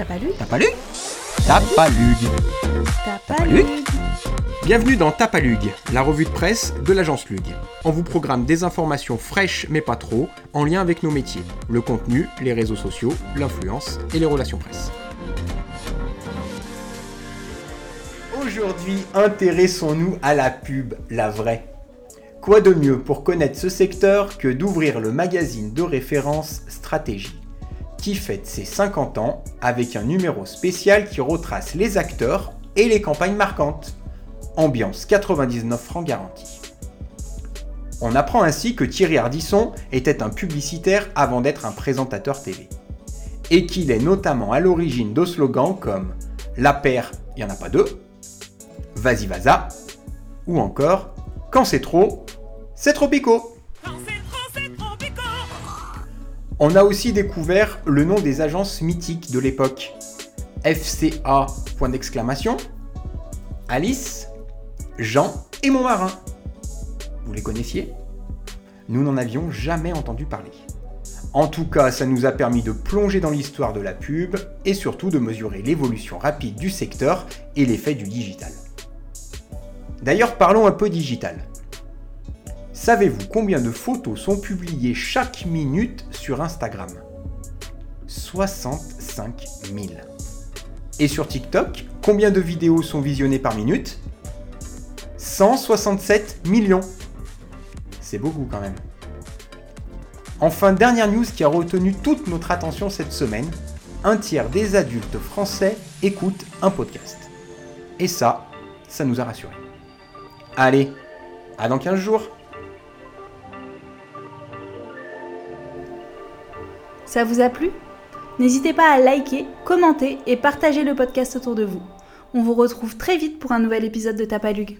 T'as pas lu Tapalug Tapalug T'as pas Tapalug lu Bienvenue dans Tapalug, la revue de presse de l'agence Lug. On vous programme des informations fraîches mais pas trop, en lien avec nos métiers, le contenu, les réseaux sociaux, l'influence et les relations presse. Aujourd'hui, intéressons-nous à la pub, la vraie. Quoi de mieux pour connaître ce secteur que d'ouvrir le magazine de référence Stratégie, qui fête ses 50 ans avec un numéro spécial qui retrace les acteurs et les campagnes marquantes. Ambiance 99 francs garantie. On apprend ainsi que Thierry Ardisson était un publicitaire avant d'être un présentateur télé. Et qu'il est notamment à l'origine de slogans comme La paire, il n'y en a pas deux, Vas-y Vaza, ou encore Quand c'est trop, c'est trop pico. On a aussi découvert le nom des agences mythiques de l'époque. FCA, point d'exclamation, Alice, Jean et Montmarin. Vous les connaissiez? Nous n'en avions jamais entendu parler. En tout cas, ça nous a permis de plonger dans l'histoire de la pub et surtout de mesurer l'évolution rapide du secteur et l'effet du digital. D'ailleurs, parlons un peu digital. Savez-vous combien de photos sont publiées chaque minute sur Instagram? 65 000. Et sur TikTok, combien de vidéos sont visionnées par minute? 167 millions. C'est beaucoup quand même. Enfin, dernière news qui a retenu toute notre attention cette semaine, un tiers des adultes français écoutent un podcast. Et ça, ça nous a rassurés. Allez, à dans 15 jours Ça vous a plu? N'hésitez pas à liker, commenter et partager le podcast autour de vous. On vous retrouve très vite pour un nouvel épisode de Tapalug.